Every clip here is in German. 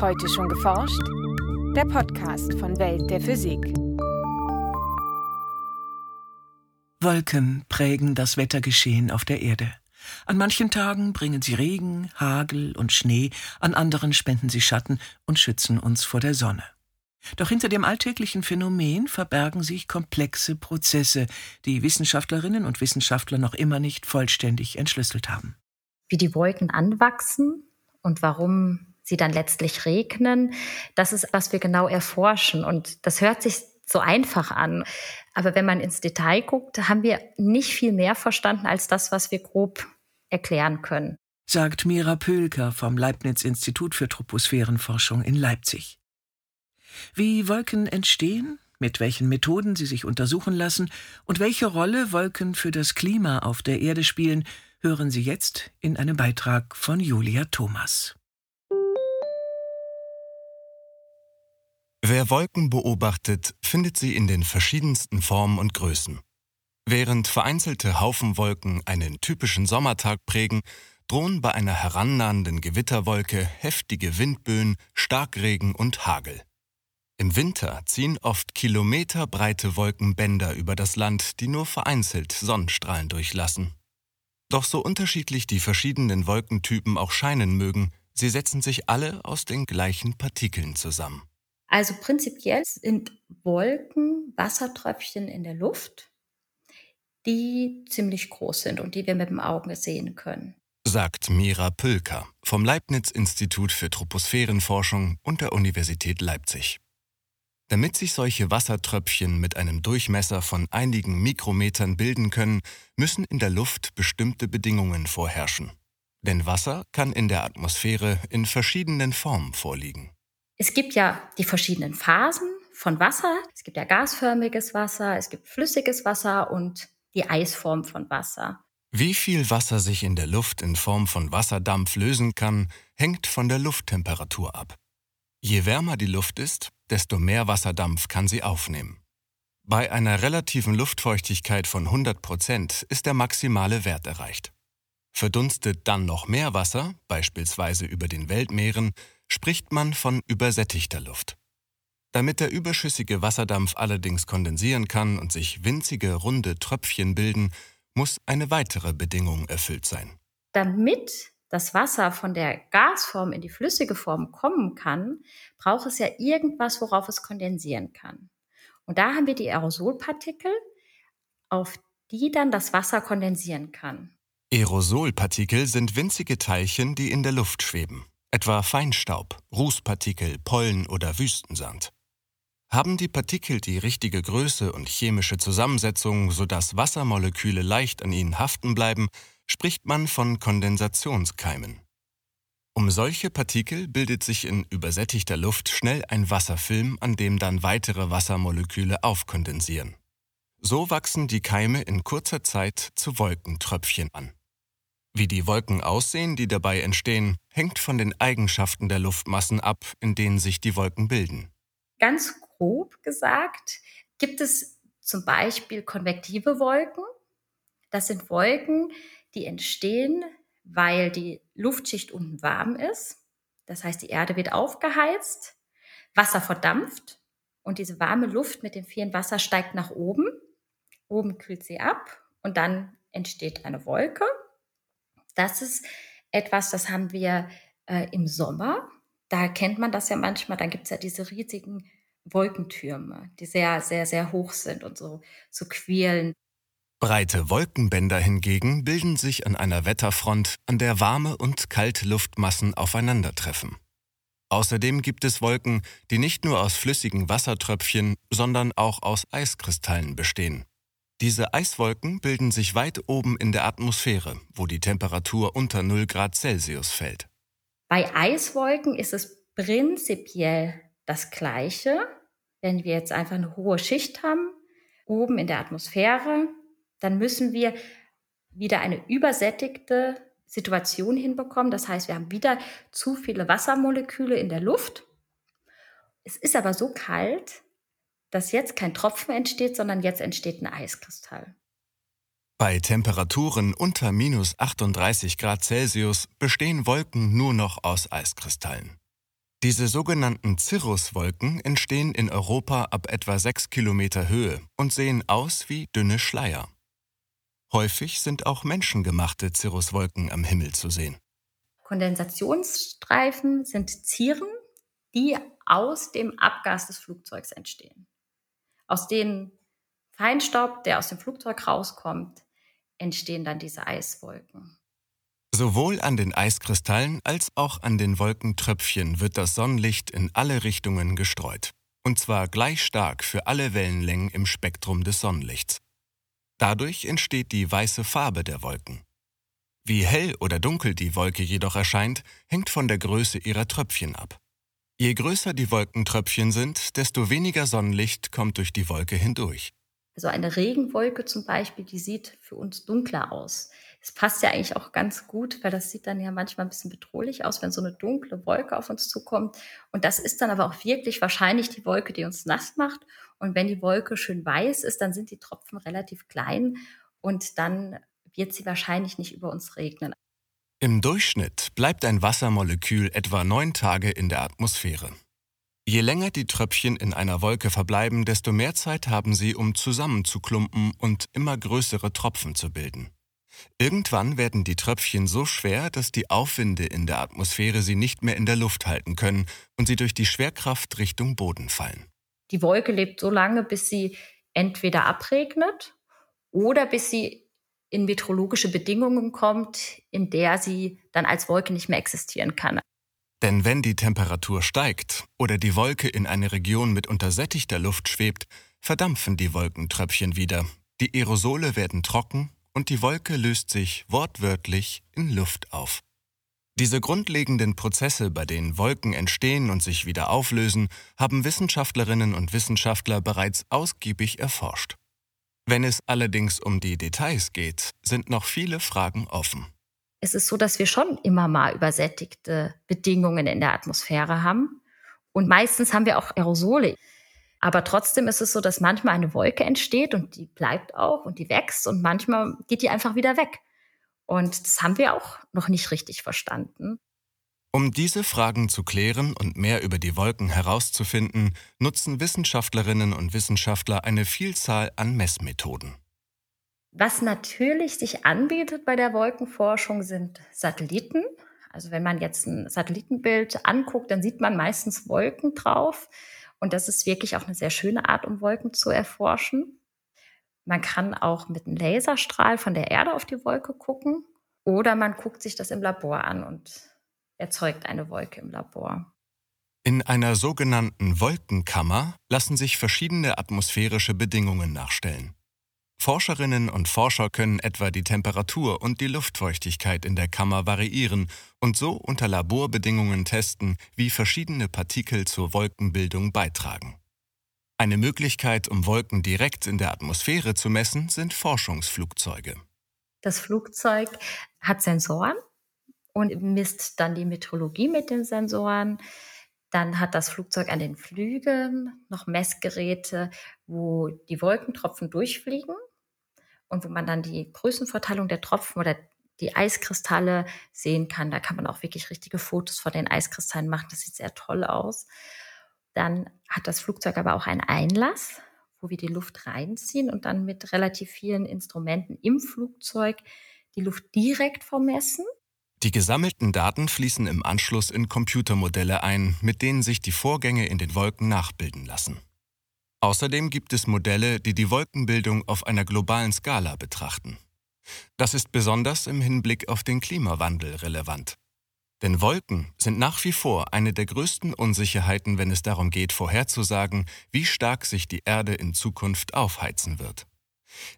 Heute schon geforscht? Der Podcast von Welt der Physik. Wolken prägen das Wettergeschehen auf der Erde. An manchen Tagen bringen sie Regen, Hagel und Schnee, an anderen spenden sie Schatten und schützen uns vor der Sonne. Doch hinter dem alltäglichen Phänomen verbergen sich komplexe Prozesse, die Wissenschaftlerinnen und Wissenschaftler noch immer nicht vollständig entschlüsselt haben. Wie die Wolken anwachsen und warum sie dann letztlich regnen, das ist, was wir genau erforschen. Und das hört sich so einfach an. Aber wenn man ins Detail guckt, haben wir nicht viel mehr verstanden als das, was wir grob erklären können. Sagt Mira Pölker vom Leibniz-Institut für Troposphärenforschung in Leipzig. Wie Wolken entstehen, mit welchen Methoden sie sich untersuchen lassen und welche Rolle Wolken für das Klima auf der Erde spielen, hören Sie jetzt in einem Beitrag von Julia Thomas. Wer Wolken beobachtet, findet sie in den verschiedensten Formen und Größen. Während vereinzelte Haufenwolken einen typischen Sommertag prägen, drohen bei einer herannahenden Gewitterwolke heftige Windböen, Starkregen und Hagel. Im Winter ziehen oft kilometerbreite Wolkenbänder über das Land, die nur vereinzelt Sonnenstrahlen durchlassen. Doch so unterschiedlich die verschiedenen Wolkentypen auch scheinen mögen, sie setzen sich alle aus den gleichen Partikeln zusammen. Also prinzipiell sind Wolken Wassertröpfchen in der Luft, die ziemlich groß sind und die wir mit dem Auge sehen können. Sagt Mira Pülker vom Leibniz-Institut für Troposphärenforschung und der Universität Leipzig. Damit sich solche Wassertröpfchen mit einem Durchmesser von einigen Mikrometern bilden können, müssen in der Luft bestimmte Bedingungen vorherrschen. Denn Wasser kann in der Atmosphäre in verschiedenen Formen vorliegen. Es gibt ja die verschiedenen Phasen von Wasser. Es gibt ja gasförmiges Wasser, es gibt flüssiges Wasser und die Eisform von Wasser. Wie viel Wasser sich in der Luft in Form von Wasserdampf lösen kann, hängt von der Lufttemperatur ab. Je wärmer die Luft ist, desto mehr Wasserdampf kann sie aufnehmen. Bei einer relativen Luftfeuchtigkeit von 100 Prozent ist der maximale Wert erreicht. Verdunstet dann noch mehr Wasser, beispielsweise über den Weltmeeren, spricht man von übersättigter Luft. Damit der überschüssige Wasserdampf allerdings kondensieren kann und sich winzige runde Tröpfchen bilden, muss eine weitere Bedingung erfüllt sein. Damit das Wasser von der Gasform in die flüssige Form kommen kann, braucht es ja irgendwas, worauf es kondensieren kann. Und da haben wir die Aerosolpartikel, auf die dann das Wasser kondensieren kann. Aerosolpartikel sind winzige Teilchen, die in der Luft schweben, etwa Feinstaub, Rußpartikel, Pollen oder Wüstensand. Haben die Partikel die richtige Größe und chemische Zusammensetzung, sodass Wassermoleküle leicht an ihnen haften bleiben, spricht man von Kondensationskeimen. Um solche Partikel bildet sich in übersättigter Luft schnell ein Wasserfilm, an dem dann weitere Wassermoleküle aufkondensieren. So wachsen die Keime in kurzer Zeit zu Wolkentröpfchen an. Wie die Wolken aussehen, die dabei entstehen, hängt von den Eigenschaften der Luftmassen ab, in denen sich die Wolken bilden. Ganz grob gesagt gibt es zum Beispiel konvektive Wolken. Das sind Wolken, die entstehen, weil die Luftschicht unten warm ist. Das heißt, die Erde wird aufgeheizt, Wasser verdampft und diese warme Luft mit dem vielen Wasser steigt nach oben. Oben kühlt sie ab und dann entsteht eine Wolke. Das ist etwas, das haben wir äh, im Sommer. Da kennt man das ja manchmal. Da gibt es ja diese riesigen Wolkentürme, die sehr, sehr, sehr hoch sind und so, so quälen. Breite Wolkenbänder hingegen bilden sich an einer Wetterfront, an der warme und kalte Luftmassen aufeinandertreffen. Außerdem gibt es Wolken, die nicht nur aus flüssigen Wassertröpfchen, sondern auch aus Eiskristallen bestehen. Diese Eiswolken bilden sich weit oben in der Atmosphäre, wo die Temperatur unter 0 Grad Celsius fällt. Bei Eiswolken ist es prinzipiell das Gleiche. Wenn wir jetzt einfach eine hohe Schicht haben, oben in der Atmosphäre, dann müssen wir wieder eine übersättigte Situation hinbekommen. Das heißt, wir haben wieder zu viele Wassermoleküle in der Luft. Es ist aber so kalt, dass jetzt kein Tropfen entsteht, sondern jetzt entsteht ein Eiskristall. Bei Temperaturen unter minus 38 Grad Celsius bestehen Wolken nur noch aus Eiskristallen. Diese sogenannten Cirruswolken entstehen in Europa ab etwa 6 Kilometer Höhe und sehen aus wie dünne Schleier. Häufig sind auch menschengemachte Cirruswolken am Himmel zu sehen. Kondensationsstreifen sind Zieren, die aus dem Abgas des Flugzeugs entstehen. Aus dem Feinstaub, der aus dem Flugzeug rauskommt, entstehen dann diese Eiswolken. Sowohl an den Eiskristallen als auch an den Wolkentröpfchen wird das Sonnenlicht in alle Richtungen gestreut. Und zwar gleich stark für alle Wellenlängen im Spektrum des Sonnenlichts. Dadurch entsteht die weiße Farbe der Wolken. Wie hell oder dunkel die Wolke jedoch erscheint, hängt von der Größe ihrer Tröpfchen ab. Je größer die Wolkentröpfchen sind, desto weniger Sonnenlicht kommt durch die Wolke hindurch. Also eine Regenwolke zum Beispiel, die sieht für uns dunkler aus. Es passt ja eigentlich auch ganz gut, weil das sieht dann ja manchmal ein bisschen bedrohlich aus, wenn so eine dunkle Wolke auf uns zukommt. Und das ist dann aber auch wirklich wahrscheinlich die Wolke, die uns nass macht. Und wenn die Wolke schön weiß ist, dann sind die Tropfen relativ klein und dann wird sie wahrscheinlich nicht über uns regnen. Im Durchschnitt bleibt ein Wassermolekül etwa neun Tage in der Atmosphäre. Je länger die Tröpfchen in einer Wolke verbleiben, desto mehr Zeit haben sie, um zusammenzuklumpen und immer größere Tropfen zu bilden. Irgendwann werden die Tröpfchen so schwer, dass die Aufwinde in der Atmosphäre sie nicht mehr in der Luft halten können und sie durch die Schwerkraft Richtung Boden fallen. Die Wolke lebt so lange, bis sie entweder abregnet oder bis sie in meteorologische Bedingungen kommt, in der sie dann als Wolke nicht mehr existieren kann. Denn wenn die Temperatur steigt oder die Wolke in eine Region mit untersättigter Luft schwebt, verdampfen die Wolkentröpfchen wieder, die Aerosole werden trocken und die Wolke löst sich wortwörtlich in Luft auf. Diese grundlegenden Prozesse, bei denen Wolken entstehen und sich wieder auflösen, haben Wissenschaftlerinnen und Wissenschaftler bereits ausgiebig erforscht. Wenn es allerdings um die Details geht, sind noch viele Fragen offen. Es ist so, dass wir schon immer mal übersättigte Bedingungen in der Atmosphäre haben. Und meistens haben wir auch Aerosole. Aber trotzdem ist es so, dass manchmal eine Wolke entsteht und die bleibt auch und die wächst und manchmal geht die einfach wieder weg. Und das haben wir auch noch nicht richtig verstanden. Um diese Fragen zu klären und mehr über die Wolken herauszufinden, nutzen Wissenschaftlerinnen und Wissenschaftler eine Vielzahl an Messmethoden. Was natürlich sich anbietet bei der Wolkenforschung sind Satelliten. Also wenn man jetzt ein Satellitenbild anguckt, dann sieht man meistens Wolken drauf. Und das ist wirklich auch eine sehr schöne Art, um Wolken zu erforschen. Man kann auch mit einem Laserstrahl von der Erde auf die Wolke gucken oder man guckt sich das im Labor an und erzeugt eine Wolke im Labor. In einer sogenannten Wolkenkammer lassen sich verschiedene atmosphärische Bedingungen nachstellen. Forscherinnen und Forscher können etwa die Temperatur und die Luftfeuchtigkeit in der Kammer variieren und so unter Laborbedingungen testen, wie verschiedene Partikel zur Wolkenbildung beitragen. Eine Möglichkeit, um Wolken direkt in der Atmosphäre zu messen, sind Forschungsflugzeuge. Das Flugzeug hat Sensoren und misst dann die Meteorologie mit den Sensoren. Dann hat das Flugzeug an den Flügeln noch Messgeräte, wo die Wolkentropfen durchfliegen und wo man dann die Größenverteilung der Tropfen oder die Eiskristalle sehen kann. Da kann man auch wirklich richtige Fotos von den Eiskristallen machen. Das sieht sehr toll aus. Dann hat das Flugzeug aber auch einen Einlass, wo wir die Luft reinziehen und dann mit relativ vielen Instrumenten im Flugzeug die Luft direkt vermessen. Die gesammelten Daten fließen im Anschluss in Computermodelle ein, mit denen sich die Vorgänge in den Wolken nachbilden lassen. Außerdem gibt es Modelle, die die Wolkenbildung auf einer globalen Skala betrachten. Das ist besonders im Hinblick auf den Klimawandel relevant. Denn Wolken sind nach wie vor eine der größten Unsicherheiten, wenn es darum geht, vorherzusagen, wie stark sich die Erde in Zukunft aufheizen wird.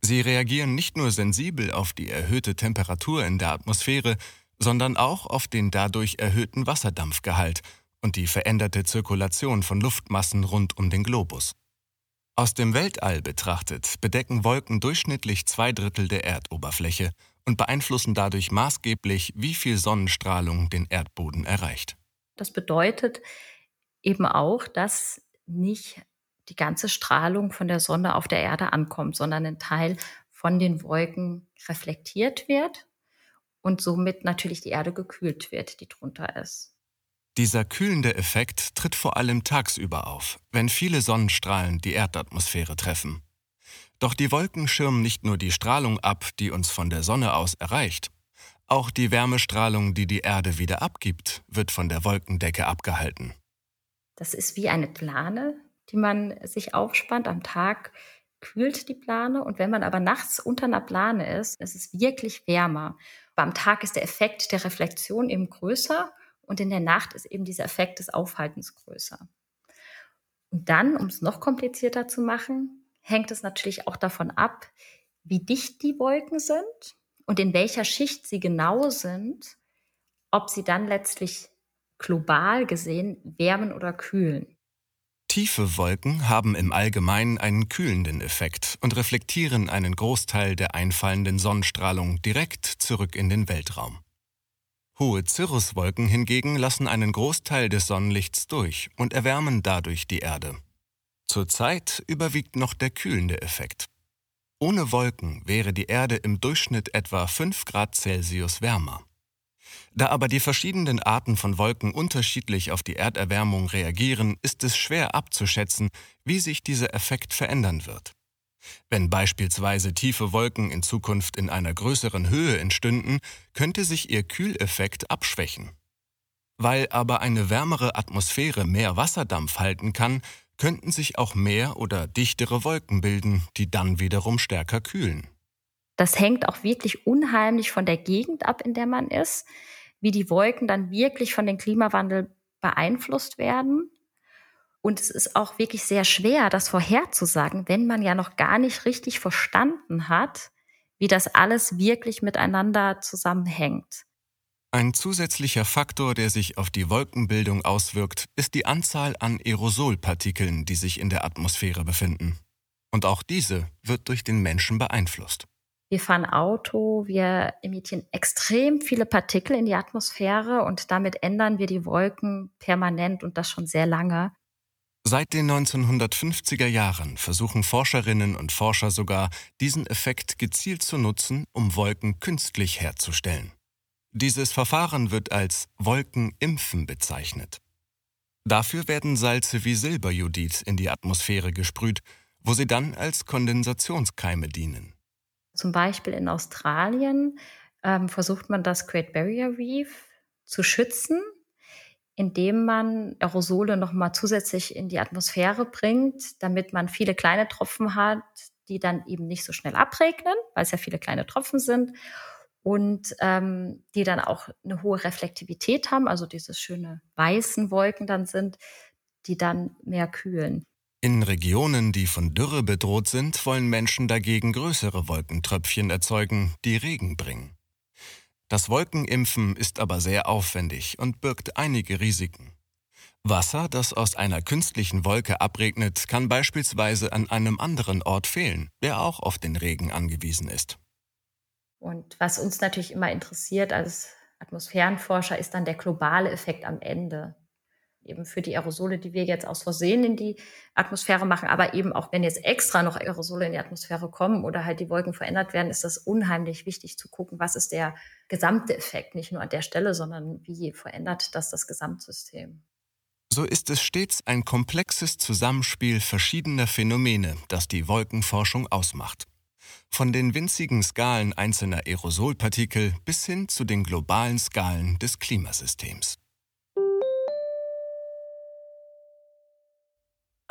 Sie reagieren nicht nur sensibel auf die erhöhte Temperatur in der Atmosphäre, sondern auch auf den dadurch erhöhten Wasserdampfgehalt und die veränderte Zirkulation von Luftmassen rund um den Globus. Aus dem Weltall betrachtet bedecken Wolken durchschnittlich zwei Drittel der Erdoberfläche und beeinflussen dadurch maßgeblich, wie viel Sonnenstrahlung den Erdboden erreicht. Das bedeutet eben auch, dass nicht die ganze Strahlung von der Sonne auf der Erde ankommt, sondern ein Teil von den Wolken reflektiert wird und somit natürlich die Erde gekühlt wird, die drunter ist. Dieser kühlende Effekt tritt vor allem tagsüber auf, wenn viele Sonnenstrahlen die Erdatmosphäre treffen. Doch die Wolken schirmen nicht nur die Strahlung ab, die uns von der Sonne aus erreicht. Auch die Wärmestrahlung, die die Erde wieder abgibt, wird von der Wolkendecke abgehalten. Das ist wie eine Plane, die man sich aufspannt. Am Tag kühlt die Plane und wenn man aber nachts unter einer Plane ist, ist es wirklich wärmer. Aber am Tag ist der Effekt der Reflexion eben größer und in der Nacht ist eben dieser Effekt des Aufhaltens größer. Und dann, um es noch komplizierter zu machen, hängt es natürlich auch davon ab, wie dicht die Wolken sind und in welcher Schicht sie genau sind, ob sie dann letztlich global gesehen wärmen oder kühlen. Tiefe Wolken haben im Allgemeinen einen kühlenden Effekt und reflektieren einen Großteil der einfallenden Sonnenstrahlung direkt zurück in den Weltraum. Hohe Cirruswolken hingegen lassen einen Großteil des Sonnenlichts durch und erwärmen dadurch die Erde. Zurzeit überwiegt noch der kühlende Effekt. Ohne Wolken wäre die Erde im Durchschnitt etwa 5 Grad Celsius wärmer. Da aber die verschiedenen Arten von Wolken unterschiedlich auf die Erderwärmung reagieren, ist es schwer abzuschätzen, wie sich dieser Effekt verändern wird. Wenn beispielsweise tiefe Wolken in Zukunft in einer größeren Höhe entstünden, könnte sich ihr Kühleffekt abschwächen. Weil aber eine wärmere Atmosphäre mehr Wasserdampf halten kann, könnten sich auch mehr oder dichtere Wolken bilden, die dann wiederum stärker kühlen. Das hängt auch wirklich unheimlich von der Gegend ab, in der man ist, wie die Wolken dann wirklich von dem Klimawandel beeinflusst werden. Und es ist auch wirklich sehr schwer, das vorherzusagen, wenn man ja noch gar nicht richtig verstanden hat, wie das alles wirklich miteinander zusammenhängt. Ein zusätzlicher Faktor, der sich auf die Wolkenbildung auswirkt, ist die Anzahl an Aerosolpartikeln, die sich in der Atmosphäre befinden. Und auch diese wird durch den Menschen beeinflusst. Wir fahren Auto, wir emittieren extrem viele Partikel in die Atmosphäre und damit ändern wir die Wolken permanent und das schon sehr lange. Seit den 1950er Jahren versuchen Forscherinnen und Forscher sogar, diesen Effekt gezielt zu nutzen, um Wolken künstlich herzustellen. Dieses Verfahren wird als Wolkenimpfen bezeichnet. Dafür werden Salze wie Silberjodid in die Atmosphäre gesprüht, wo sie dann als Kondensationskeime dienen. Zum Beispiel in Australien ähm, versucht man das Great Barrier Reef zu schützen indem man Aerosole nochmal zusätzlich in die Atmosphäre bringt, damit man viele kleine Tropfen hat, die dann eben nicht so schnell abregnen, weil es ja viele kleine Tropfen sind und ähm, die dann auch eine hohe Reflektivität haben, also diese schöne weißen Wolken dann sind, die dann mehr kühlen. In Regionen, die von Dürre bedroht sind, wollen Menschen dagegen größere Wolkentröpfchen erzeugen, die Regen bringen. Das Wolkenimpfen ist aber sehr aufwendig und birgt einige Risiken. Wasser, das aus einer künstlichen Wolke abregnet, kann beispielsweise an einem anderen Ort fehlen, der auch auf den Regen angewiesen ist. Und was uns natürlich immer interessiert als Atmosphärenforscher, ist dann der globale Effekt am Ende eben für die Aerosole, die wir jetzt aus Versehen in die Atmosphäre machen, aber eben auch wenn jetzt extra noch Aerosole in die Atmosphäre kommen oder halt die Wolken verändert werden, ist das unheimlich wichtig zu gucken, was ist der gesamte Effekt, nicht nur an der Stelle, sondern wie verändert das das Gesamtsystem. So ist es stets ein komplexes Zusammenspiel verschiedener Phänomene, das die Wolkenforschung ausmacht. Von den winzigen Skalen einzelner Aerosolpartikel bis hin zu den globalen Skalen des Klimasystems.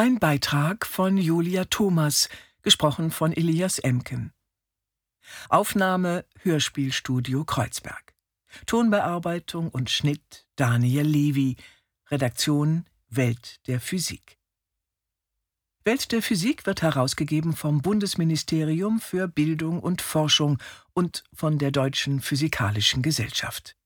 Ein Beitrag von Julia Thomas, gesprochen von Elias Emken. Aufnahme Hörspielstudio Kreuzberg. Tonbearbeitung und Schnitt Daniel Levy. Redaktion Welt der Physik. Welt der Physik wird herausgegeben vom Bundesministerium für Bildung und Forschung und von der Deutschen Physikalischen Gesellschaft.